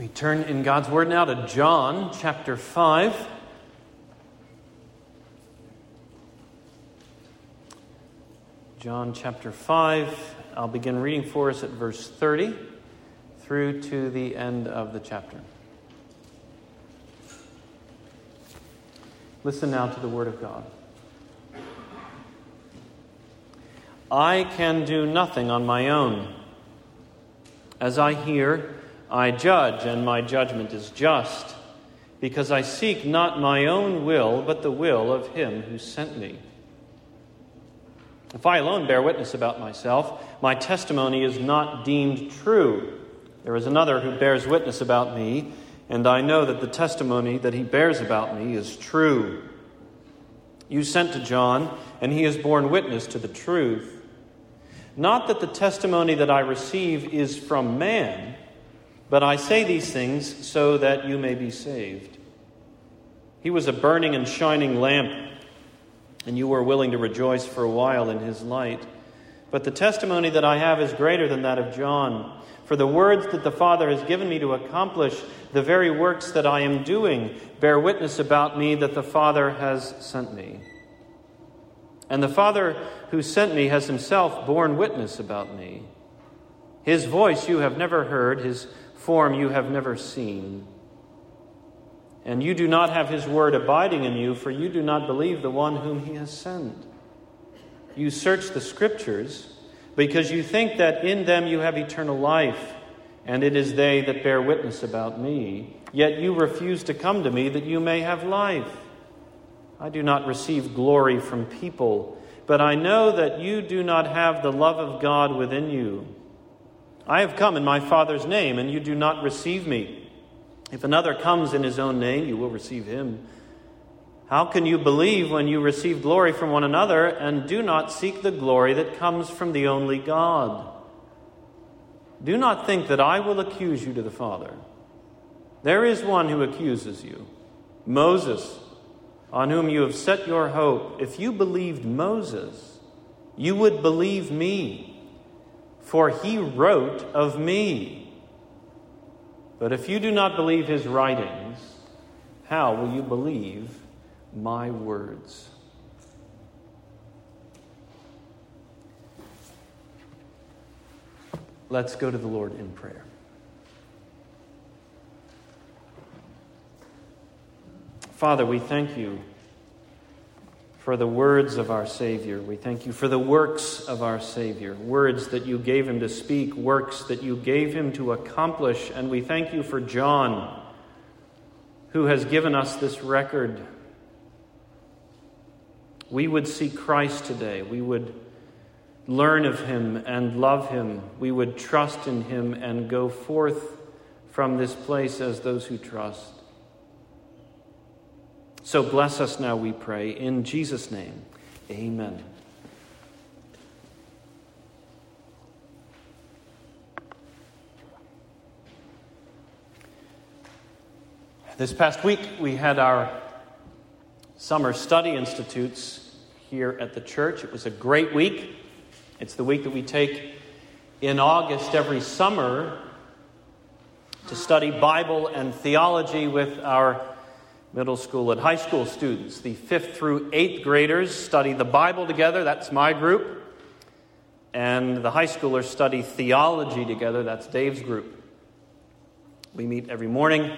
We turn in God's Word now to John chapter 5. John chapter 5. I'll begin reading for us at verse 30 through to the end of the chapter. Listen now to the Word of God. I can do nothing on my own. As I hear, I judge, and my judgment is just, because I seek not my own will, but the will of him who sent me. If I alone bear witness about myself, my testimony is not deemed true. There is another who bears witness about me, and I know that the testimony that he bears about me is true. You sent to John, and he has borne witness to the truth. Not that the testimony that I receive is from man but I say these things so that you may be saved. He was a burning and shining lamp, and you were willing to rejoice for a while in his light. But the testimony that I have is greater than that of John. For the words that the Father has given me to accomplish the very works that I am doing bear witness about me that the Father has sent me. And the Father who sent me has himself borne witness about me. His voice you have never heard, his form you have never seen. And you do not have his word abiding in you, for you do not believe the one whom he has sent. You search the scriptures because you think that in them you have eternal life, and it is they that bear witness about me. Yet you refuse to come to me that you may have life. I do not receive glory from people, but I know that you do not have the love of God within you. I have come in my Father's name, and you do not receive me. If another comes in his own name, you will receive him. How can you believe when you receive glory from one another and do not seek the glory that comes from the only God? Do not think that I will accuse you to the Father. There is one who accuses you Moses, on whom you have set your hope. If you believed Moses, you would believe me for he wrote of me. But if you do not believe his writings, how will you believe my words? Let's go to the Lord in prayer. Father, we thank you for the words of our Savior. We thank you for the works of our Savior, words that you gave him to speak, works that you gave him to accomplish. And we thank you for John, who has given us this record. We would see Christ today. We would learn of him and love him. We would trust in him and go forth from this place as those who trust. So bless us now, we pray. In Jesus' name, amen. This past week, we had our summer study institutes here at the church. It was a great week. It's the week that we take in August every summer to study Bible and theology with our middle school and high school students. The fifth through eighth graders study the Bible together, that's my group. And the high schoolers study theology together, that's Dave's group. We meet every morning,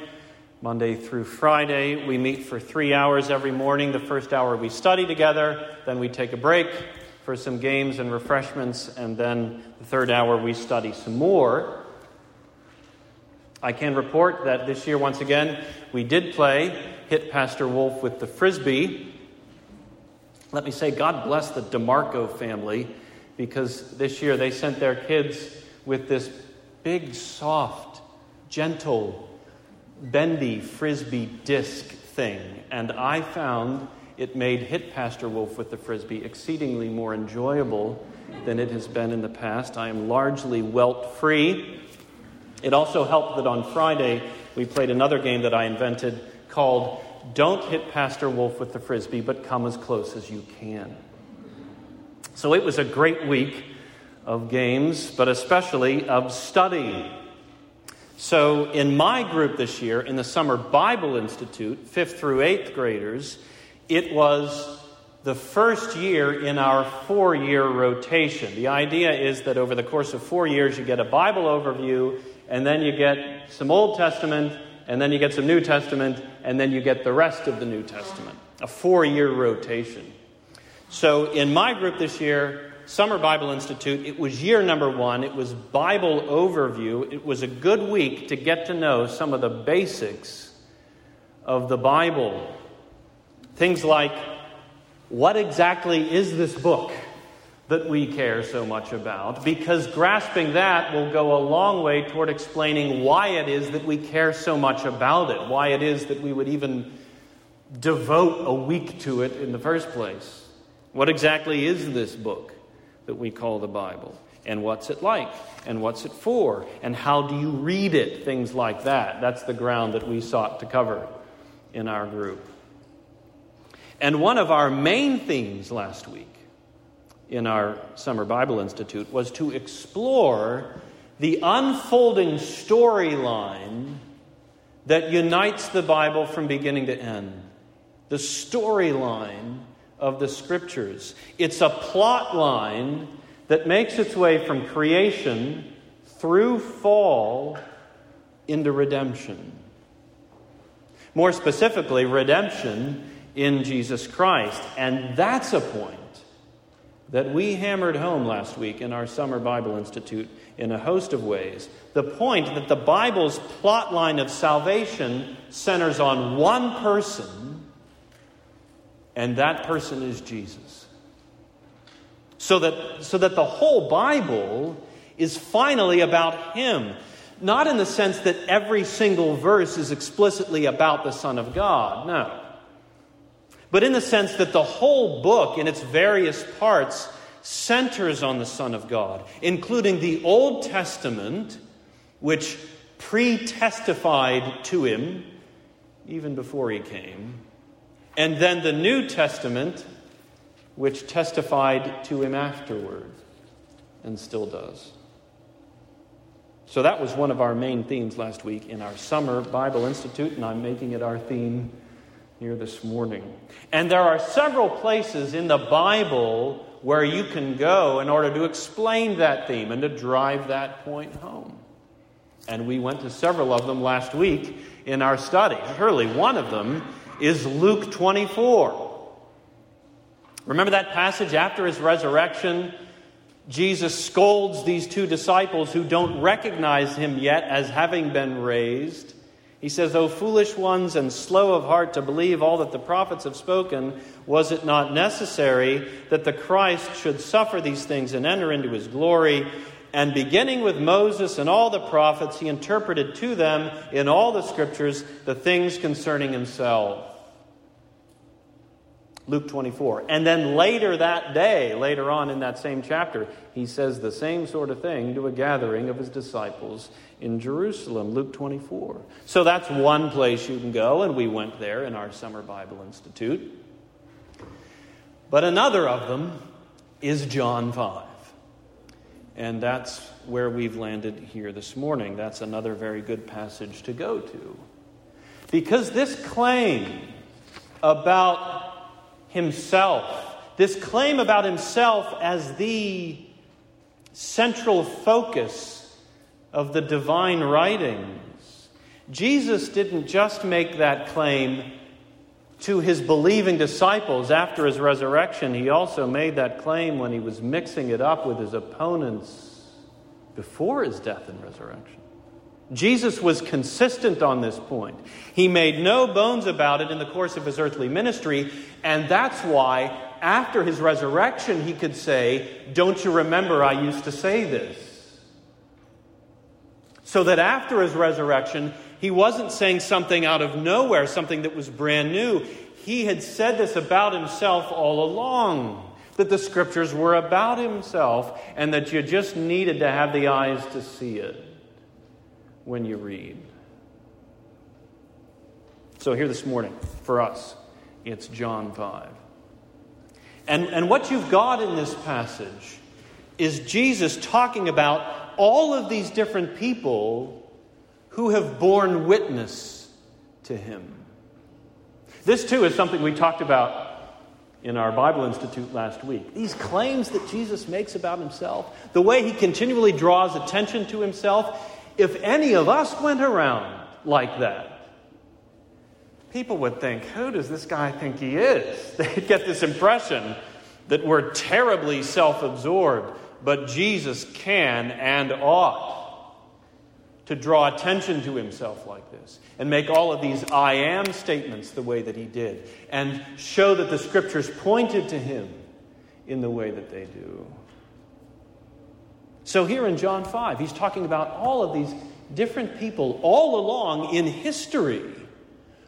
Monday through Friday. We meet for three hours every morning. The first hour we study together, then we take a break for some games and refreshments, and then the third hour we study some more. I can report that this year, once again, we did play Hit Pastor Wolf with the Frisbee. Let me say, God bless the DeMarco family because this year they sent their kids with this big, soft, gentle, bendy Frisbee disc thing. And I found it made Hit Pastor Wolf with the Frisbee exceedingly more enjoyable than it has been in the past. I am largely welt free. It also helped that on Friday we played another game that I invented called Don't Hit Pastor Wolf with the Frisbee, but come as close as you can. So it was a great week of games, but especially of study. So, in my group this year, in the Summer Bible Institute, fifth through eighth graders, it was the first year in our four year rotation. The idea is that over the course of four years, you get a Bible overview, and then you get some Old Testament, and then you get some New Testament, and then you get the rest of the New Testament. A four year rotation. So, in my group this year, Summer Bible Institute, it was year number one. It was Bible overview. It was a good week to get to know some of the basics of the Bible. Things like what exactly is this book that we care so much about? Because grasping that will go a long way toward explaining why it is that we care so much about it, why it is that we would even devote a week to it in the first place. What exactly is this book that we call the Bible? And what's it like? And what's it for? And how do you read it? Things like that. That's the ground that we sought to cover in our group. And one of our main themes last week in our Summer Bible Institute was to explore the unfolding storyline that unites the Bible from beginning to end. The storyline of the Scriptures. It's a plot line that makes its way from creation through fall into redemption. More specifically, redemption in Jesus Christ. And that's a point that we hammered home last week in our Summer Bible Institute in a host of ways. The point that the Bible's plot line of salvation centers on one person, and that person is Jesus. So that, so that the whole Bible is finally about Him. Not in the sense that every single verse is explicitly about the Son of God, no but in the sense that the whole book, in its various parts, centers on the Son of God, including the Old Testament, which pre testified to him even before he came, and then the New Testament, which testified to him afterward and still does. So that was one of our main themes last week in our Summer Bible Institute, and I'm making it our theme here this morning. And there are several places in the Bible where you can go in order to explain that theme and to drive that point home. And we went to several of them last week in our study. Surely one of them is Luke 24. Remember that passage after his resurrection? Jesus scolds these two disciples who don't recognize him yet as having been raised. He says, O foolish ones and slow of heart to believe all that the prophets have spoken, was it not necessary that the Christ should suffer these things and enter into his glory? And beginning with Moses and all the prophets, he interpreted to them in all the scriptures the things concerning himself. Luke 24. And then later that day, later on in that same chapter, he says the same sort of thing to a gathering of his disciples in Jerusalem, Luke 24. So that's one place you can go, and we went there in our Summer Bible Institute. But another of them is John 5. And that's where we've landed here this morning. That's another very good passage to go to. Because this claim about himself, this claim about himself as the central focus of the divine writings. Jesus didn't just make that claim to his believing disciples after his resurrection, he also made that claim when he was mixing it up with his opponents before his death and resurrection. Jesus was consistent on this point. He made no bones about it in the course of his earthly ministry, and that's why after his resurrection he could say, Don't you remember I used to say this? So that after his resurrection, he wasn't saying something out of nowhere, something that was brand new. He had said this about himself all along that the scriptures were about himself and that you just needed to have the eyes to see it when you read. So, here this morning, for us, it's John 5. And, and what you've got in this passage is Jesus talking about all of these different people who have borne witness to him. This, too, is something we talked about in our Bible Institute last week. These claims that Jesus makes about himself, the way he continually draws attention to himself, if any of us went around like that, people would think, who does this guy think he is? They'd get this impression that we're terribly self absorbed, but Jesus can and ought to draw attention to himself like this and make all of these I am statements the way that he did and show that the scriptures pointed to him in the way that they do. So, here in John 5, he's talking about all of these different people all along in history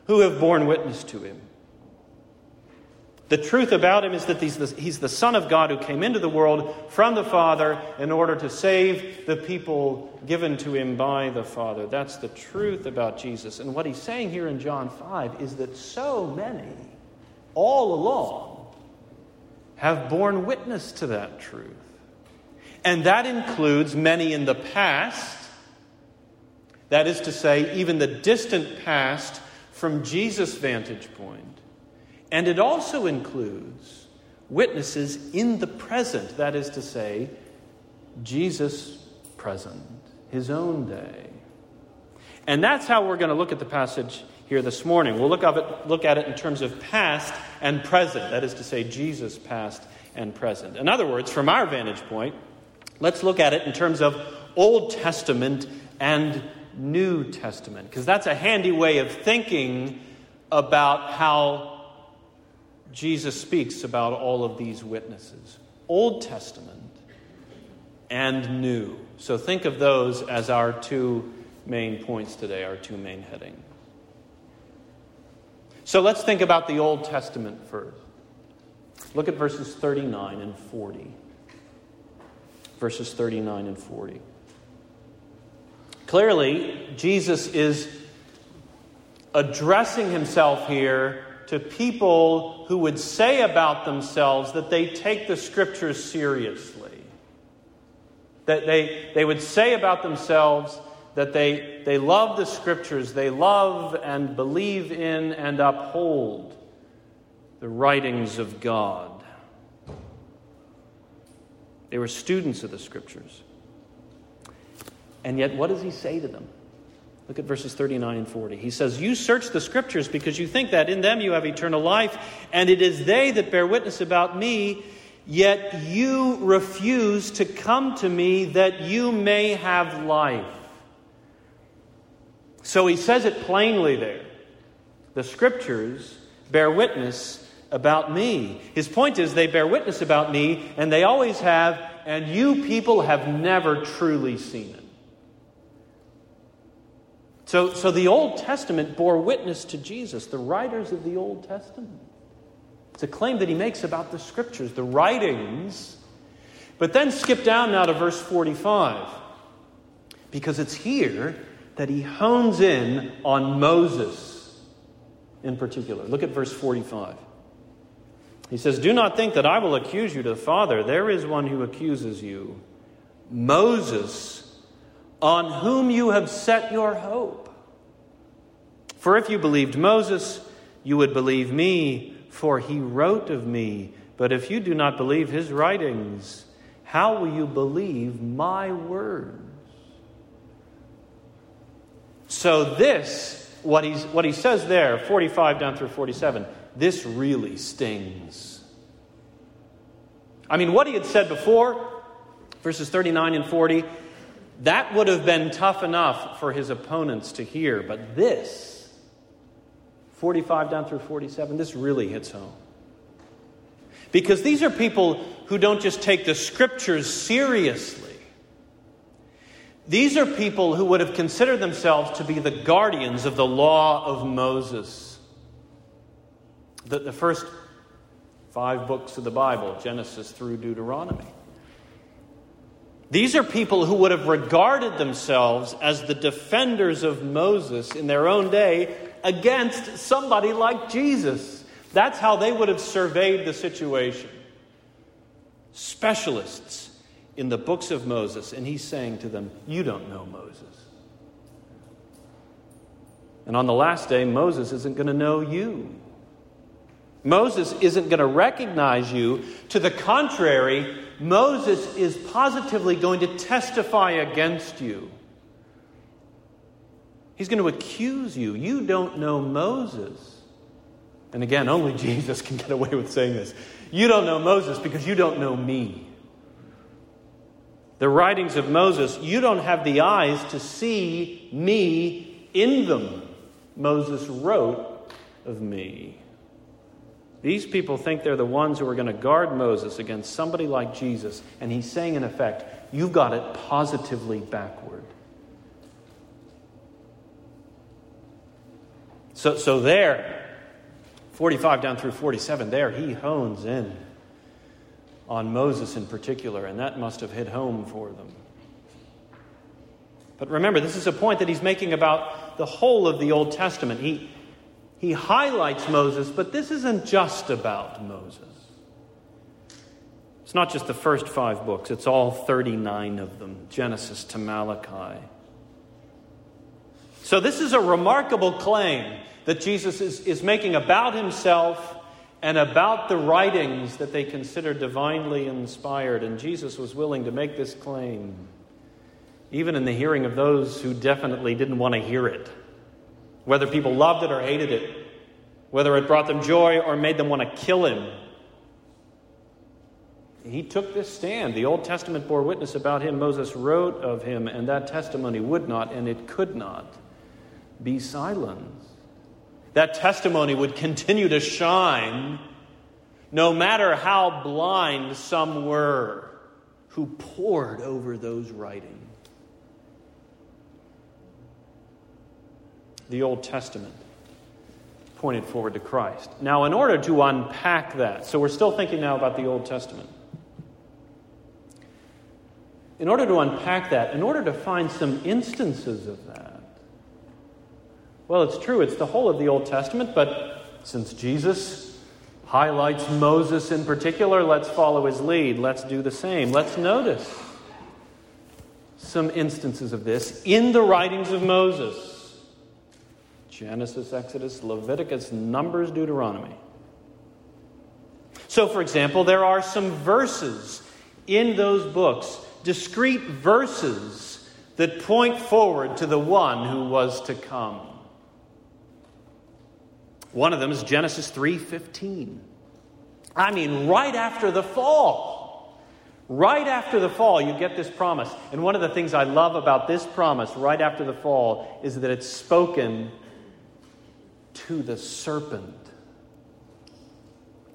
who have borne witness to him. The truth about him is that he's the, he's the, Son of God who came into the world from the Father in order to save the people given to him by the Father. That's the truth about Jesus. And what he's saying here in John 5 is that so many, all along, have borne witness to that truth. And that includes many in the past, that is to say, even the distant past from Jesus' vantage point and it also includes witnesses in the present, that is to say, Jesus present, his own day. And that's how we're going to look at the passage here this morning. We'll look, it, look at it in terms of past and present, that is to say, Jesus past and present. In other words, from our vantage point, let's look at it in terms of Old Testament and New Testament, because that's a handy way of thinking about how Jesus speaks about all of these witnesses Old Testament and New. So think of those as our two main points today, our two main headings. So let's think about the Old Testament first. Look at verses 39 and 40. Verses 39 and 40. Clearly, Jesus is addressing himself here to people who would say about themselves that they take the scriptures seriously. That they, they would say about themselves that they, they love the scriptures, they love and believe in and uphold the writings of God. They were students of the scriptures. And yet, what does he say to them? Look at verses 39 and 40. He says, You search the scriptures because you think that in them you have eternal life, and it is they that bear witness about me, yet you refuse to come to me that you may have life. So he says it plainly there. The scriptures bear witness about me. His point is they bear witness about me, and they always have, and you people have never truly seen it. So, so the Old Testament bore witness to Jesus, the writers of the Old Testament. It's a claim that he makes about the scriptures, the writings. But then skip down now to verse 45, because it's here that he hones in on Moses in particular. Look at verse 45. He says, Do not think that I will accuse you to the Father. There is one who accuses you, Moses on whom you have set your hope. For if you believed Moses, you would believe me, for he wrote of me. But if you do not believe his writings, how will you believe my words? So, this, what, he's, what he says there, 45 down through 47, this really stings. I mean, what he had said before, verses 39 and 40, that would have been tough enough for his opponents to hear, but this, 45 down through 47, this really hits home. Because these are people who don't just take the scriptures seriously. These are people who would have considered themselves to be the guardians of the law of Moses. The, the first five books of the Bible, Genesis through Deuteronomy. These are people who would have regarded themselves as the defenders of Moses in their own day against somebody like Jesus. That's how they would have surveyed the situation. Specialists in the books of Moses. And he's saying to them, You don't know Moses. And on the last day, Moses isn't going to know you. Moses isn't going to recognize you. To the contrary, Moses is positively going to testify against you. He's going to accuse you. You don't know Moses. And again, only Jesus can get away with saying this. You don't know Moses because you don't know me. The writings of Moses, you don't have the eyes to see me in them. Moses wrote of me. These people think they're the ones who are going to guard Moses against somebody like Jesus. And he's saying, in effect, you've got it positively backward. So, so there, 45 down through 47, there he hones in on Moses in particular, and that must have hit home for them. But remember, this is a point that he's making about the whole of the Old Testament. He, he highlights Moses, but this isn't just about Moses. It's not just the first five books, it's all 39 of them Genesis to Malachi. So, this is a remarkable claim that Jesus is, is making about himself and about the writings that they consider divinely inspired. And Jesus was willing to make this claim, even in the hearing of those who definitely didn't want to hear it. Whether people loved it or hated it, whether it brought them joy or made them want to kill him. He took this stand. The Old Testament bore witness about him. Moses wrote of him, and that testimony would not and it could not be silenced. That testimony would continue to shine no matter how blind some were who pored over those writings. The Old Testament pointed forward to Christ. Now, in order to unpack that, so we're still thinking now about the Old Testament. In order to unpack that, in order to find some instances of that, well, it's true, it's the whole of the Old Testament, but since Jesus highlights Moses in particular, let's follow his lead. Let's do the same. Let's notice some instances of this in the writings of Moses Genesis, Exodus, Leviticus, Numbers, Deuteronomy. So, for example, there are some verses in those books, discrete verses that point forward to the one who was to come. One of them is Genesis 3:15. I mean, right after the fall. Right after the fall, you get this promise. And one of the things I love about this promise right after the fall is that it's spoken to the serpent.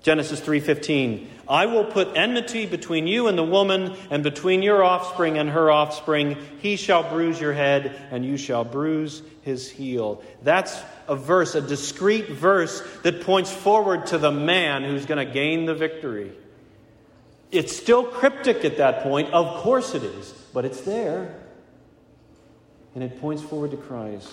Genesis 3:15 I will put enmity between you and the woman and between your offspring and her offspring he shall bruise your head and you shall bruise his heel. That's a verse, a discrete verse that points forward to the man who's going to gain the victory. It's still cryptic at that point, of course it is, but it's there. And it points forward to Christ.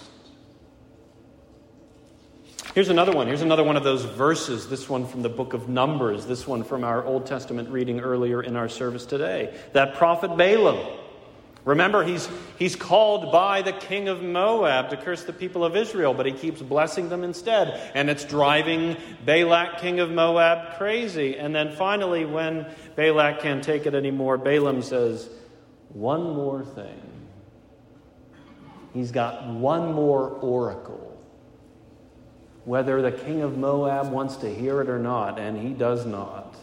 Here's another one. Here's another one of those verses. This one from the book of Numbers. This one from our Old Testament reading earlier in our service today. That prophet Balaam. Remember, he's, he's called by the king of Moab to curse the people of Israel, but he keeps blessing them instead. And it's driving Balak, king of Moab, crazy. And then finally, when Balak can't take it anymore, Balaam says, One more thing. He's got one more oracle whether the king of Moab wants to hear it or not, and he does not.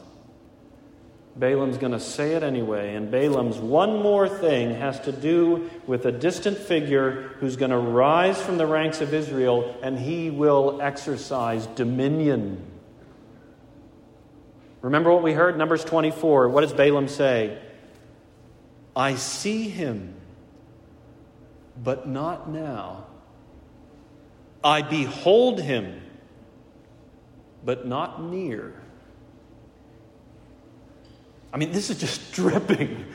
Balaam's going to say it anyway, and Balaam's one more thing has to do with a distant figure who's going to rise from the ranks of Israel, and he will exercise dominion. Remember what we heard? Numbers 24. What does Balaam say? I see him, but not now. I behold him, but not near. I mean, this is just dripping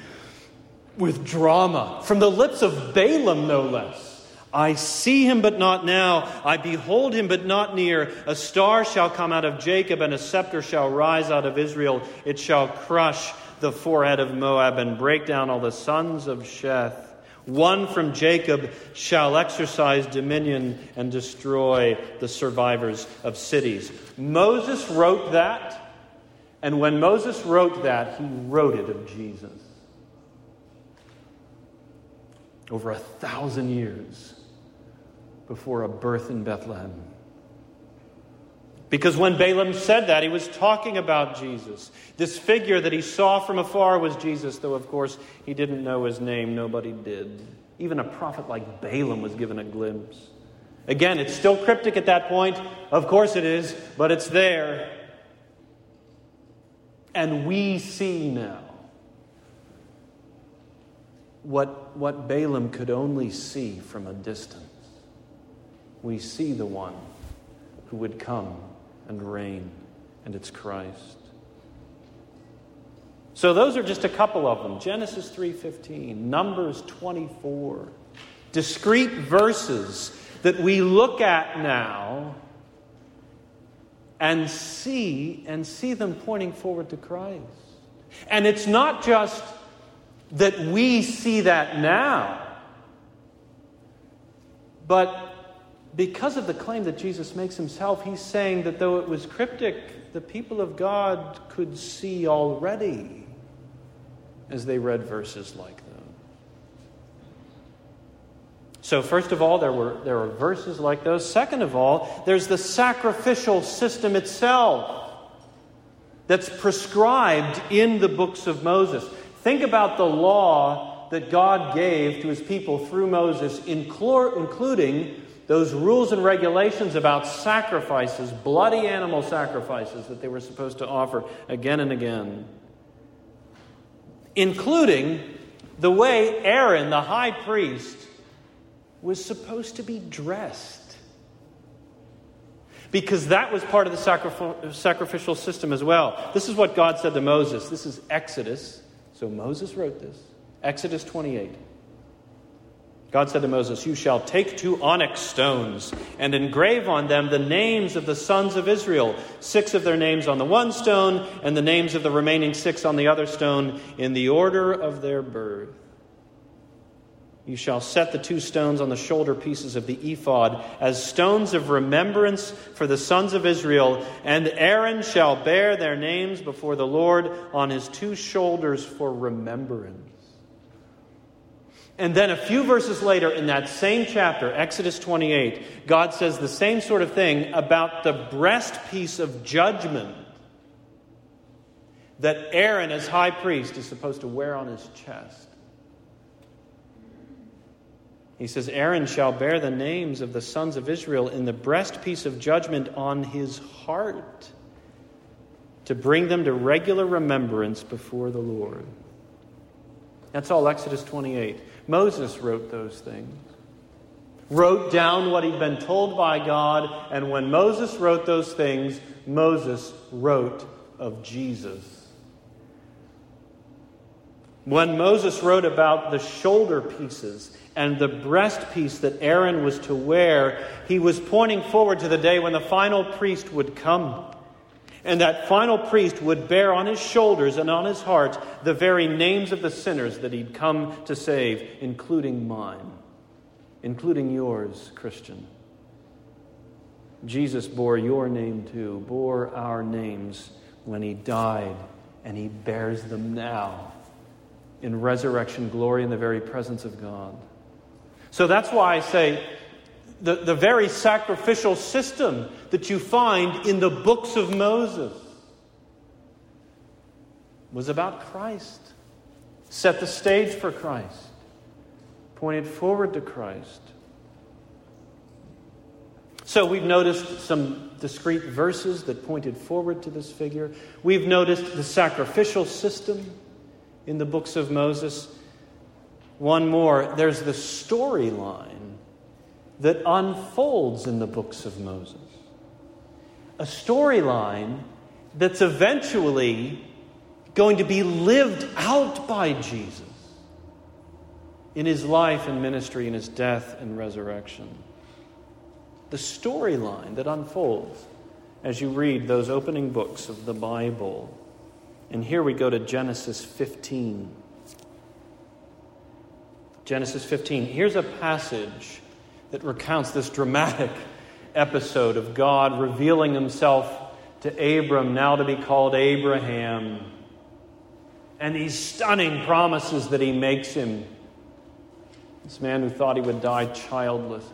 with drama from the lips of Balaam, no less. I see him, but not now. I behold him, but not near. A star shall come out of Jacob, and a scepter shall rise out of Israel. It shall crush the forehead of Moab and break down all the sons of Sheth. One from Jacob shall exercise dominion and destroy the survivors of cities. Moses wrote that, and when Moses wrote that, he wrote it of Jesus. Over a thousand years before a birth in Bethlehem. Because when Balaam said that, he was talking about Jesus. This figure that he saw from afar was Jesus, though, of course, he didn't know his name. Nobody did. Even a prophet like Balaam was given a glimpse. Again, it's still cryptic at that point. Of course it is, but it's there. And we see now what, what Balaam could only see from a distance. We see the one who would come and reign, and it's Christ. So those are just a couple of them. Genesis 3:15, Numbers 24. Discrete verses that we look at now and see and see them pointing forward to Christ. And it's not just that we see that now, but because of the claim that Jesus makes himself, he's saying that though it was cryptic, the people of God could see already as they read verses like those. So, first of all, there were, there were verses like those. Second of all, there's the sacrificial system itself that's prescribed in the books of Moses. Think about the law that God gave to his people through Moses, including those rules and regulations about sacrifices, bloody animal sacrifices that they were supposed to offer again and again, including the way Aaron, the high priest, was supposed to be dressed. Because that was part of the sacrificial system as well. This is what God said to Moses. This is Exodus. So Moses wrote this Exodus 28. God said to Moses, You shall take two onyx stones and engrave on them the names of the sons of Israel, six of their names on the one stone, and the names of the remaining six on the other stone, in the order of their birth. You shall set the two stones on the shoulder pieces of the ephod as stones of remembrance for the sons of Israel, and Aaron shall bear their names before the Lord on his two shoulders for remembrance. And then a few verses later in that same chapter, Exodus 28, God says the same sort of thing about the breastpiece of judgment that Aaron, as high priest, is supposed to wear on his chest. He says, Aaron shall bear the names of the sons of Israel in the breastpiece of judgment on his heart to bring them to regular remembrance before the Lord. That's all Exodus 28. Moses wrote those things, wrote down what he'd been told by God, and when Moses wrote those things, Moses wrote of Jesus. When Moses wrote about the shoulder pieces and the breast piece that Aaron was to wear, he was pointing forward to the day when the final priest would come. And that final priest would bear on his shoulders and on his heart the very names of the sinners that he'd come to save, including mine, including yours, Christian. Jesus bore your name too, bore our names when he died, and he bears them now in resurrection glory in the very presence of God. So that's why I say the, the very sacrificial system that you find in the books of Moses was about Christ, set the stage for Christ, pointed forward to Christ. So we've noticed some discrete verses that pointed forward to this figure. We've noticed the sacrificial system in the books of Moses. One more, there's the storyline that unfolds in the books of Moses. A storyline that's eventually going to be lived out by Jesus in his life and ministry, in his death and resurrection. The storyline that unfolds as you read those opening books of the Bible. And here we go to Genesis 15. Genesis 15. Here's a passage that recounts this dramatic episode of God revealing himself to Abram, now to be called Abraham, and these stunning promises that he makes him. This man who thought he would die childless,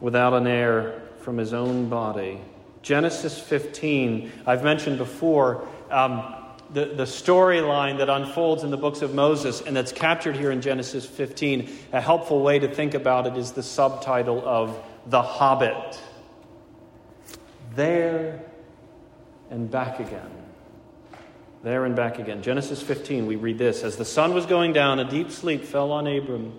without an heir from his own body. Genesis 15, I've mentioned before, um, the, the storyline that unfolds in the books of Moses and that's captured here in Genesis 15, a helpful way to think about it is the subtitle of The Hobbit. There and back again. There and back again. Genesis 15, we read this As the sun was going down, a deep sleep fell on Abram.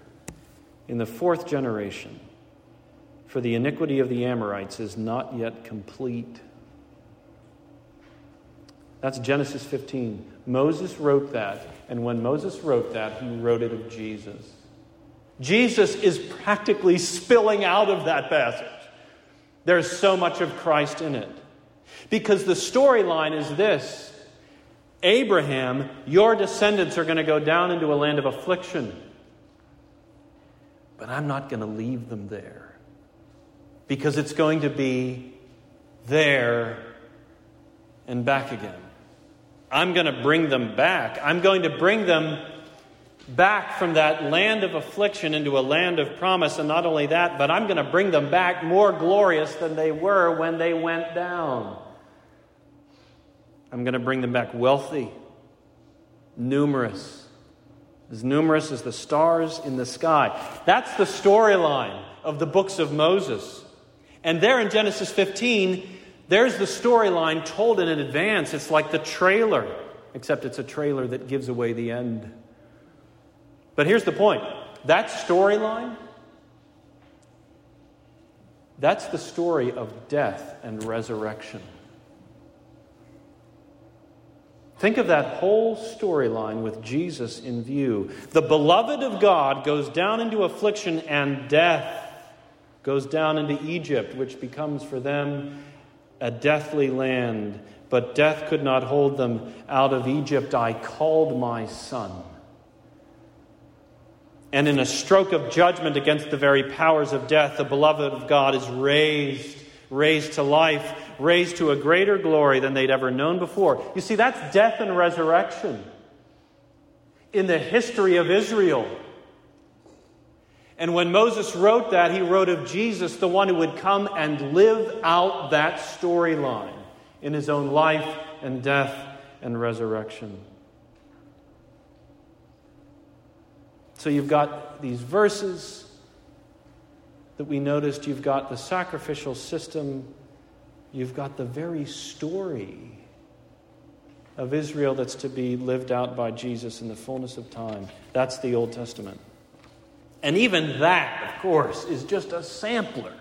in the fourth generation, for the iniquity of the Amorites is not yet complete. That's Genesis 15. Moses wrote that, and when Moses wrote that, he wrote it of Jesus. Jesus is practically spilling out of that passage. There's so much of Christ in it. Because the storyline is this Abraham, your descendants are going to go down into a land of affliction but I'm not going to leave them there because it's going to be there and back again. I'm going to bring them back. I'm going to bring them back from that land of affliction into a land of promise. And not only that, but I'm going to bring them back more glorious than they were when they went down. I'm going to bring them back wealthy, numerous, as numerous as the stars in the sky. That's the storyline of the books of Moses. And there in Genesis 15, there's the storyline told in advance. It's like the trailer, except it's a trailer that gives away the end. But here's the point that storyline, that's the story of death and resurrection. Think of that whole storyline with Jesus in view. The beloved of God goes down into affliction and death, goes down into Egypt, which becomes for them a deathly land. But death could not hold them out of Egypt. I called my son. And in a stroke of judgment against the very powers of death, the beloved of God is raised raised to life, raised to a greater glory than they'd ever known before. You see, that's death and resurrection in the history of Israel. And when Moses wrote that, he wrote of Jesus, the one who would come and live out that storyline in his own life and death and resurrection. So you've got these verses that we noticed you've got the sacrificial system, you've got the very story of Israel that's to be lived out by Jesus in the fullness of time. That's the Old Testament. And even that, of course, is just a sampler.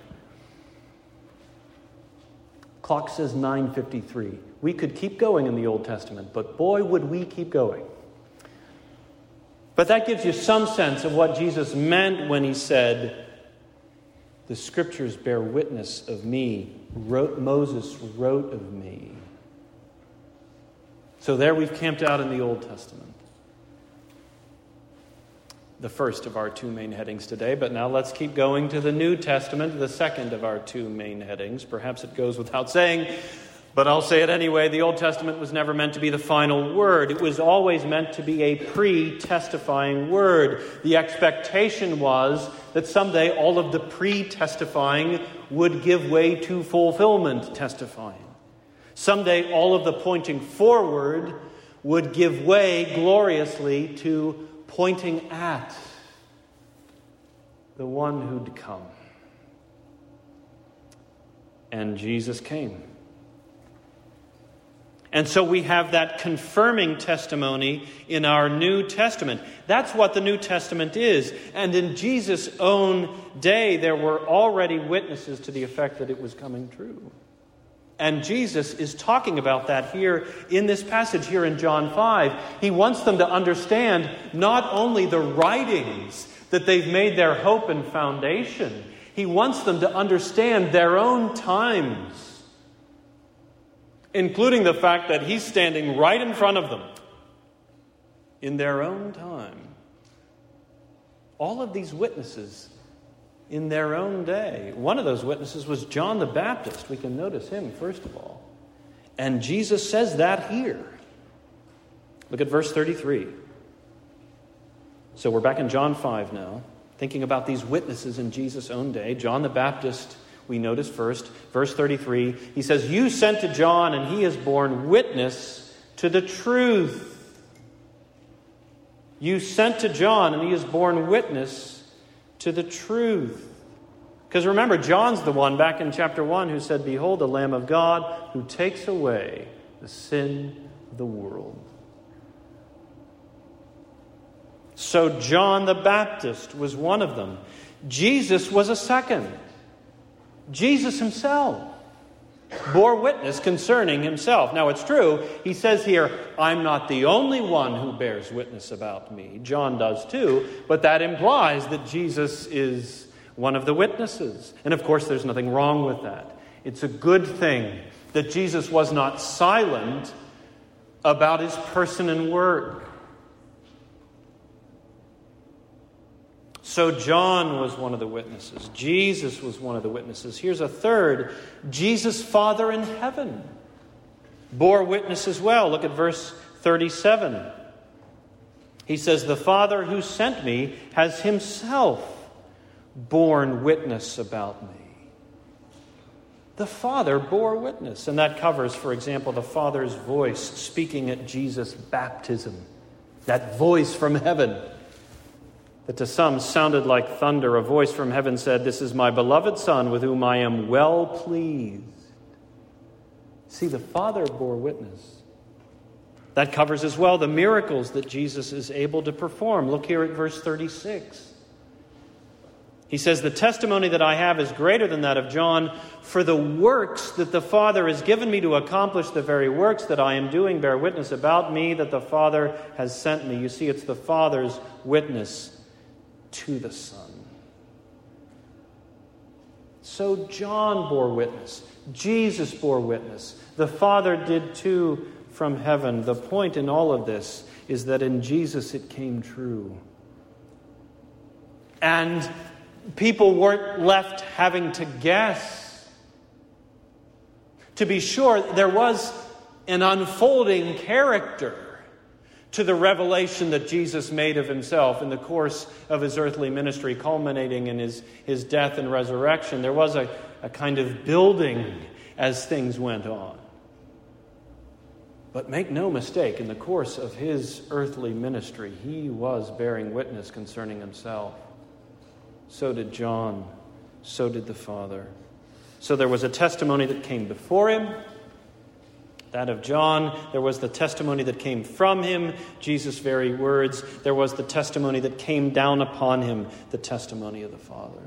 Clock says 9:53. We could keep going in the Old Testament, but boy would we keep going. But that gives you some sense of what Jesus meant when he said, the scriptures bear witness of me. Wrote, Moses wrote of me. So there we've camped out in the Old Testament. The first of our two main headings today, but now let's keep going to the New Testament, the second of our two main headings. Perhaps it goes without saying but I'll say it anyway the Old Testament was never meant to be the final word. It was always meant to be a pre testifying word. The expectation was that someday all of the pre testifying would give way to fulfillment testifying. Someday all of the pointing forward would give way gloriously to pointing at the one who'd come. And Jesus came. And so we have that confirming testimony in our New Testament. That's what the New Testament is. And in Jesus' own day, there were already witnesses to the effect that it was coming true. And Jesus is talking about that here in this passage here in John 5. He wants them to understand not only the writings that they've made their hope and foundation, he wants them to understand their own times including the fact that he's standing right in front of them in their own time. All of these witnesses in their own day. One of those witnesses was John the Baptist. We can notice him, first of all. And Jesus says that here. Look at verse 33. So we're back in John 5 now, thinking about these witnesses in Jesus' own day. John the Baptist we notice first, verse 33, he says, You sent to John, and he has borne witness to the truth. You sent to John, and he has borne witness to the truth. Because remember, John's the one back in chapter 1 who said, Behold, the Lamb of God who takes away the sin of the world. So John the Baptist was one of them. Jesus was a second. Jesus himself bore witness concerning himself. Now, it's true, he says here, I'm not the only one who bears witness about me. John does too, but that implies that Jesus is one of the witnesses. And of course, there's nothing wrong with that. It's a good thing that Jesus was not silent about his person and work. So John was one of the witnesses. Jesus was one of the witnesses. Here's a third Jesus' Father in heaven bore witness as well. Look at verse 37. He says, The Father who sent me has himself borne witness about me. The Father bore witness. And that covers, for example, the Father's voice speaking at Jesus' baptism. That voice from heaven that to some sounded like thunder. A voice from heaven said, This is my beloved Son with whom I am well pleased. See, the Father bore witness. That covers as well the miracles that Jesus is able to perform. Look here at verse 36. He says, The testimony that I have is greater than that of John, for the works that the Father has given me to accomplish, the very works that I am doing, bear witness about me that the Father has sent me. You see, it's the Father's witness to the Son. So John bore witness. Jesus bore witness. The Father did too from heaven. The point in all of this is that in Jesus it came true. And people weren't left having to guess. To be sure, there was an unfolding character to the revelation that Jesus made of himself in the course of his earthly ministry, culminating in his, his death and resurrection. There was a, a kind of building as things went on. But make no mistake, in the course of his earthly ministry, he was bearing witness concerning himself. So did John. So did the Father. So there was a testimony that came before him, that of John. There was the testimony that came from him, Jesus' very words. There was the testimony that came down upon him, the testimony of the Father.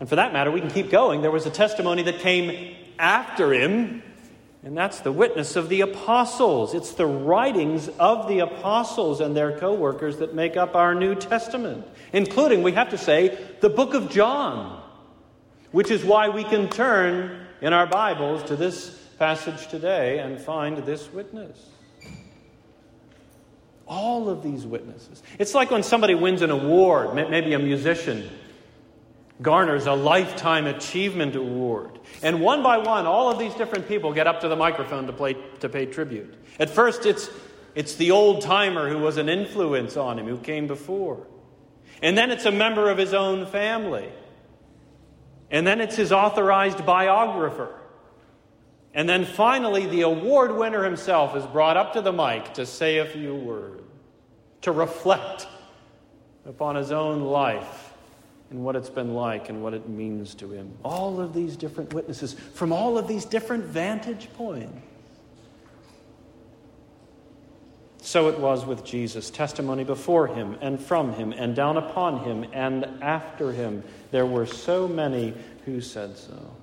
And for that matter, we can keep going. There was a testimony that came after him, and that's the witness of the apostles. It's the writings of the apostles and their co workers that make up our New Testament, including, we have to say, the book of John, which is why we can turn in our Bibles to this passage today and find this witness. All of these witnesses. It's like when somebody wins an award, maybe a musician garners a lifetime achievement award. And one by one, all of these different people get up to the microphone to, play, to pay tribute. At first, it's, it's the old timer who was an influence on him, who came before. And then it's a member of his own family. And then it's his authorized biographer. And then finally, the award winner himself is brought up to the mic to say a few words, to reflect upon his own life and what it's been like and what it means to him. All of these different witnesses from all of these different vantage points. So it was with Jesus. Testimony before him and from him and down upon him and after him. There were so many who said so.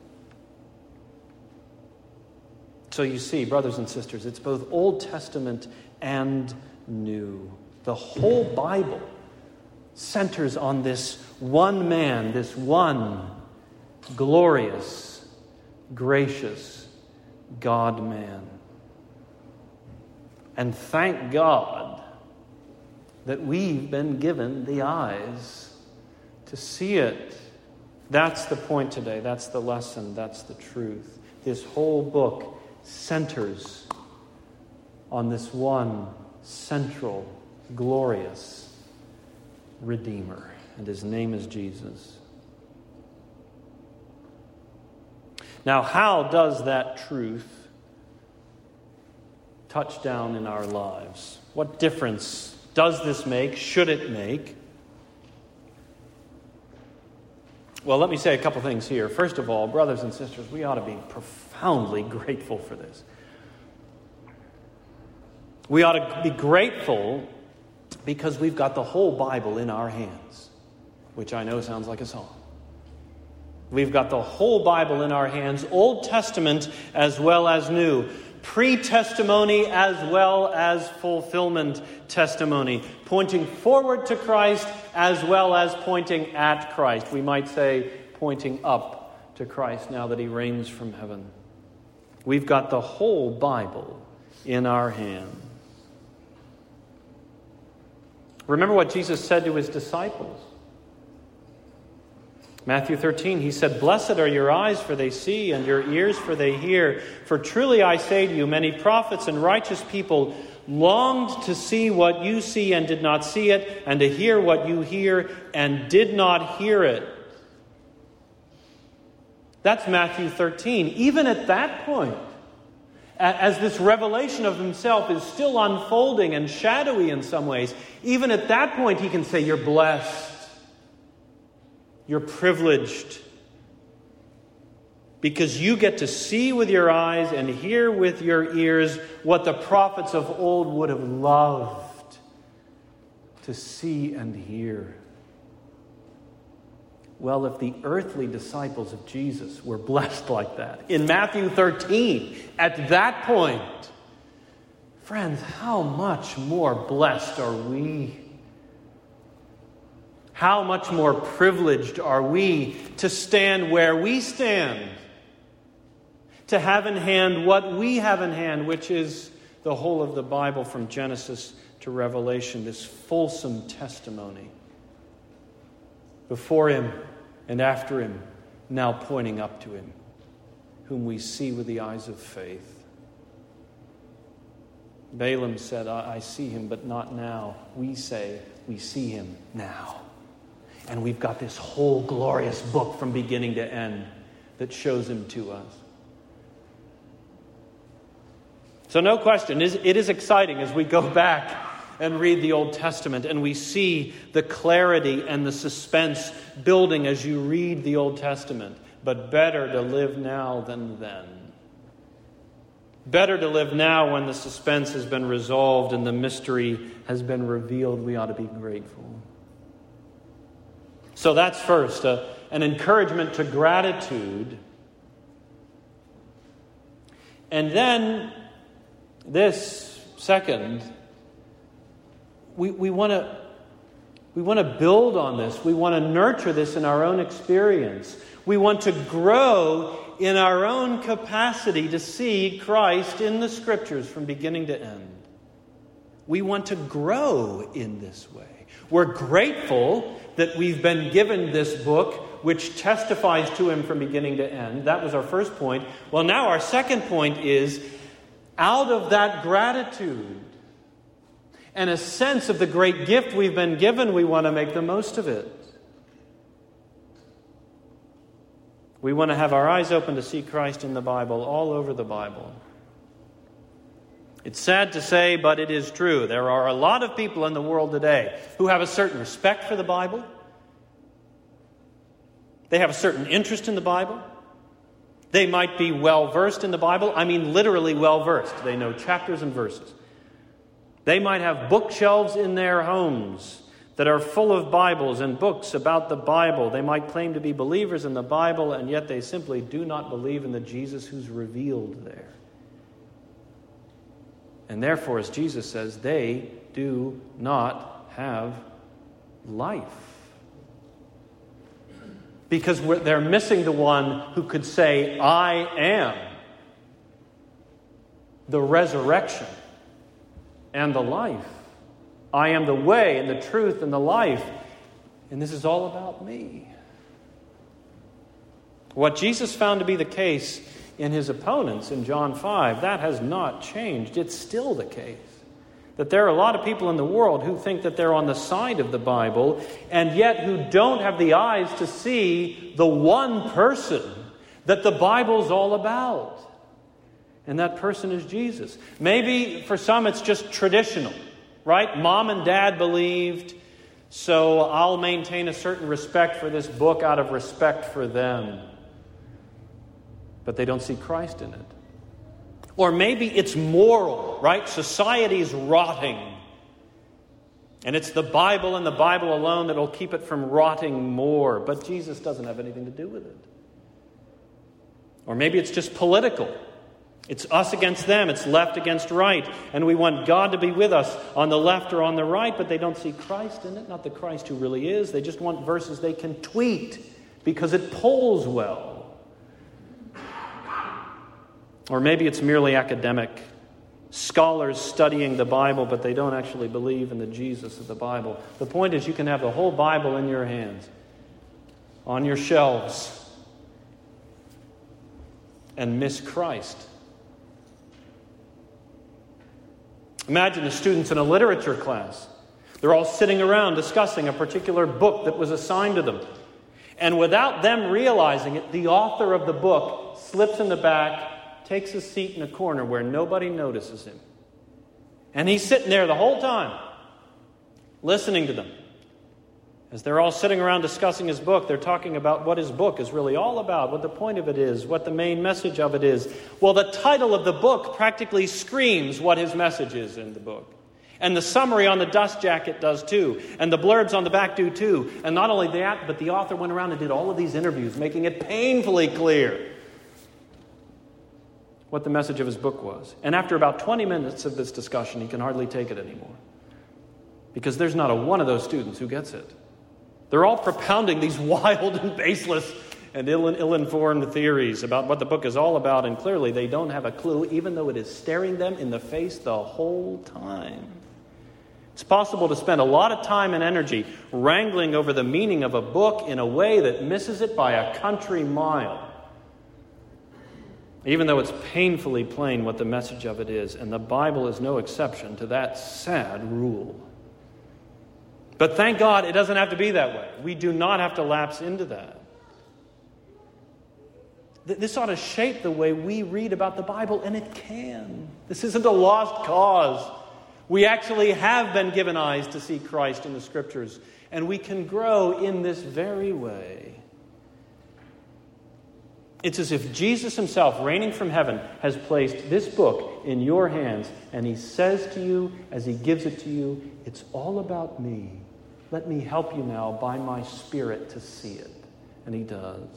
So you see, brothers and sisters, it's both Old Testament and New. The whole Bible centers on this one man, this one glorious, gracious God man. And thank God that we've been given the eyes to see it. That's the point today. That's the lesson. That's the truth. This whole book centers on this one central, glorious Redeemer, and his name is Jesus. Now, how does that truth touch down in our lives? What difference does this make? Should it make? Well, let me say a couple things here. First of all, brothers and sisters, we ought to be profoundly grateful for this. We ought to be grateful because we've got the whole Bible in our hands, which I know sounds like a song. We've got the whole Bible in our hands, Old Testament as well as New, pre testimony as well as fulfillment testimony, pointing forward to Christ as well as pointing at Christ. We might say pointing up to Christ now that he reigns from heaven. We've got the whole Bible in our hands. Remember what Jesus said to his disciples. Matthew 13, he said, Blessed are your eyes, for they see, and your ears, for they hear. For truly I say to you, many prophets and righteous people longed to see what you see and did not see it, and to hear what you hear and did not hear it. That's Matthew 13. Even at that point, as this revelation of himself is still unfolding and shadowy in some ways, even at that point, he can say, You're blessed. You're privileged. Because you get to see with your eyes and hear with your ears what the prophets of old would have loved to see and hear. Well, if the earthly disciples of Jesus were blessed like that, in Matthew 13, at that point, friends, how much more blessed are we? How much more privileged are we to stand where we stand? To have in hand what we have in hand, which is the whole of the Bible from Genesis to Revelation, this fulsome testimony. Before Him, and after him, now pointing up to him, whom we see with the eyes of faith. Balaam said, I, see him, but not now. We say, we see him now. And we've got this whole glorious book from beginning to end that shows him to us. So, no question, it is exciting as we go back and read the Old Testament, and we see the clarity and the suspense building as you read the Old Testament. But better to live now than then. Better to live now when the suspense has been resolved and the mystery has been revealed. We ought to be grateful. So that's first uh, an encouragement to gratitude. And then this, second, we, we want to we want to build on this. We want to nurture this in our own experience. We want to grow in our own capacity to see Christ in the scriptures from beginning to end. We want to grow in this way. We're grateful that we've been given this book which testifies to him from beginning to end. That was our first point. Well, now our second point is out of that gratitude, and a sense of the great gift we've been given, we want to make the most of it. We want to have our eyes open to see Christ in the Bible, all over the Bible. It's sad to say, but it is true. There are a lot of people in the world today who have a certain respect for the Bible, They have a certain interest in the Bible. They might be well versed in the Bible. I mean, literally well versed. They know chapters and verses. They might have bookshelves in their homes that are full of Bibles and books about the Bible. They might claim to be believers in the Bible, and yet they simply do not believe in the Jesus who's revealed there. And therefore, as Jesus says, they do not have life. Because they're missing the one who could say, I am the resurrection and the life. I am the way and the truth and the life. And this is all about me. What Jesus found to be the case in his opponents in John 5, that has not changed. It's still the case. That there are a lot of people in the world who think that they're on the side of the Bible, and yet who don't have the eyes to see the one person that the Bible's all about. And that person is Jesus. Maybe for some it's just traditional, right? Mom and dad believed, so I'll maintain a certain respect for this book out of respect for them. But they don't see Christ in it. Or maybe it's moral, right? Society's rotting. And it's the Bible and the Bible alone that will keep it from rotting more. But Jesus doesn't have anything to do with it. Or maybe it's just political. It's us against them, it's left against right. And we want God to be with us on the left or on the right, but they don't see Christ in it, not the Christ who really is. They just want verses they can tweet because it polls well. Or maybe it's merely academic. Scholars studying the Bible, but they don't actually believe in the Jesus of the Bible. The point is, you can have the whole Bible in your hands, on your shelves, and miss Christ Imagine the students in a literature class. They're all sitting around discussing a particular book that was assigned to them. And without them realizing it, the author of the book slips in the back, takes a seat in a corner where nobody notices him. And he's sitting there the whole time, listening to them. As they're all sitting around discussing his book, they're talking about what his book is really all about, what the point of it is, what the main message of it is. Well, the title of the book practically screams what his message is in the book. And the summary on the dust jacket does too. And the blurbs on the back do too. And not only that, but the author went around and did all of these interviews, making it painfully clear what the message of his book was. And after about 20 minutes of this discussion, he can hardly take it anymore. Because there's not a one of those students who gets it. They're all propounding these wild and baseless and ill informed theories about what the book is all about, and clearly they don't have a clue, even though it is staring them in the face the whole time. It's possible to spend a lot of time and energy wrangling over the meaning of a book in a way that misses it by a country mile. Even though it's painfully plain what the message of it is, and the Bible is no exception to that sad rule. But thank God it doesn't have to be that way. We do not have to lapse into that. This ought to shape the way we read about the Bible, and it can. This isn't a lost cause. We actually have been given eyes to see Christ in the Scriptures, and we can grow in this very way. It's as if Jesus himself, reigning from heaven, has placed this book in your hands, and he says to you as he gives it to you, It's all about me. Let me help you now by my Spirit to see it. And he does.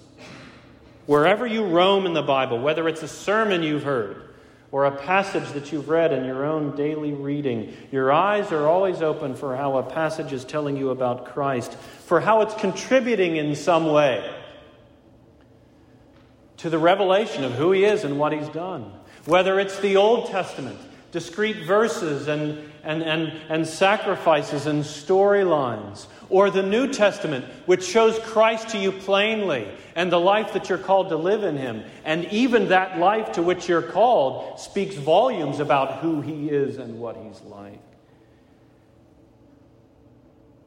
Wherever you roam in the Bible, whether it's a sermon you've heard or a passage that you've read in your own daily reading, your eyes are always open for how a passage is telling you about Christ, for how it's contributing in some way to the revelation of who he is and what he's done. Whether it's the Old Testament, discrete verses and, and, and, and sacrifices and storylines. Or the New Testament, which shows Christ to you plainly and the life that you're called to live in Him. And even that life to which you're called speaks volumes about who He is and what He's like.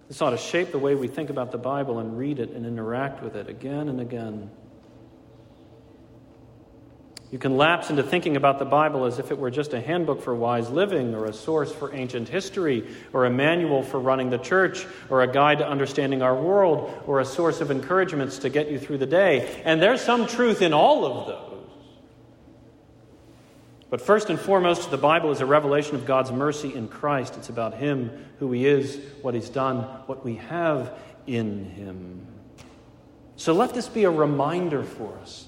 This ought to shape the way we think about the Bible and read it and interact with it again and again. You can lapse into thinking about the Bible as if it were just a handbook for wise living, or a source for ancient history, or a manual for running the church, or a guide to understanding our world, or a source of encouragements to get you through the day. And there's some truth in all of those. But first and foremost, the Bible is a revelation of God's mercy in Christ. It's about Him, who He is, what He's done, what we have in Him. So let this be a reminder for us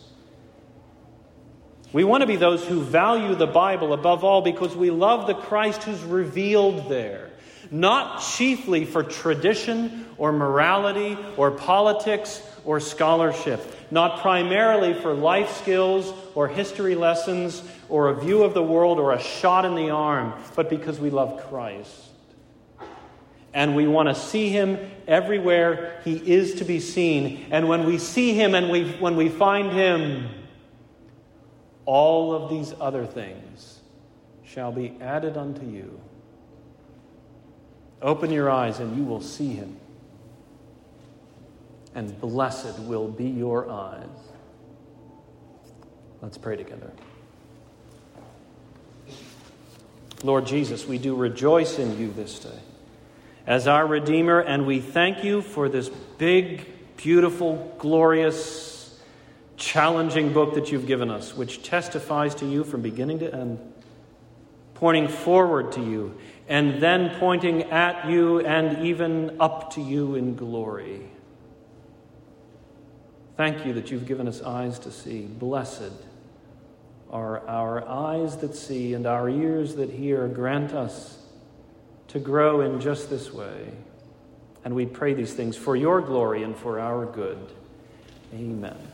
we want to be those who value the Bible above all because we love the Christ who's revealed there, not chiefly for tradition or morality or politics or scholarship, not primarily for life skills or history lessons or a view of the world or a shot in the arm, but because we love Christ. And we want to see him everywhere he is to be seen. And when we see him and we, when we find him, all of these other things shall be added unto you. Open your eyes and you will see him. And blessed will be your eyes. Let's pray together. Lord Jesus, we do rejoice in you this day as our Redeemer, and we thank you for this big, beautiful, glorious, challenging book that you've given us, which testifies to you from beginning to end, pointing forward to you, and then pointing at you and even up to you in glory. Thank you that you've given us eyes to see. Blessed are our eyes that see and our ears that hear. Grant us to grow in just this way. And we pray these things for your glory and for our good. Amen.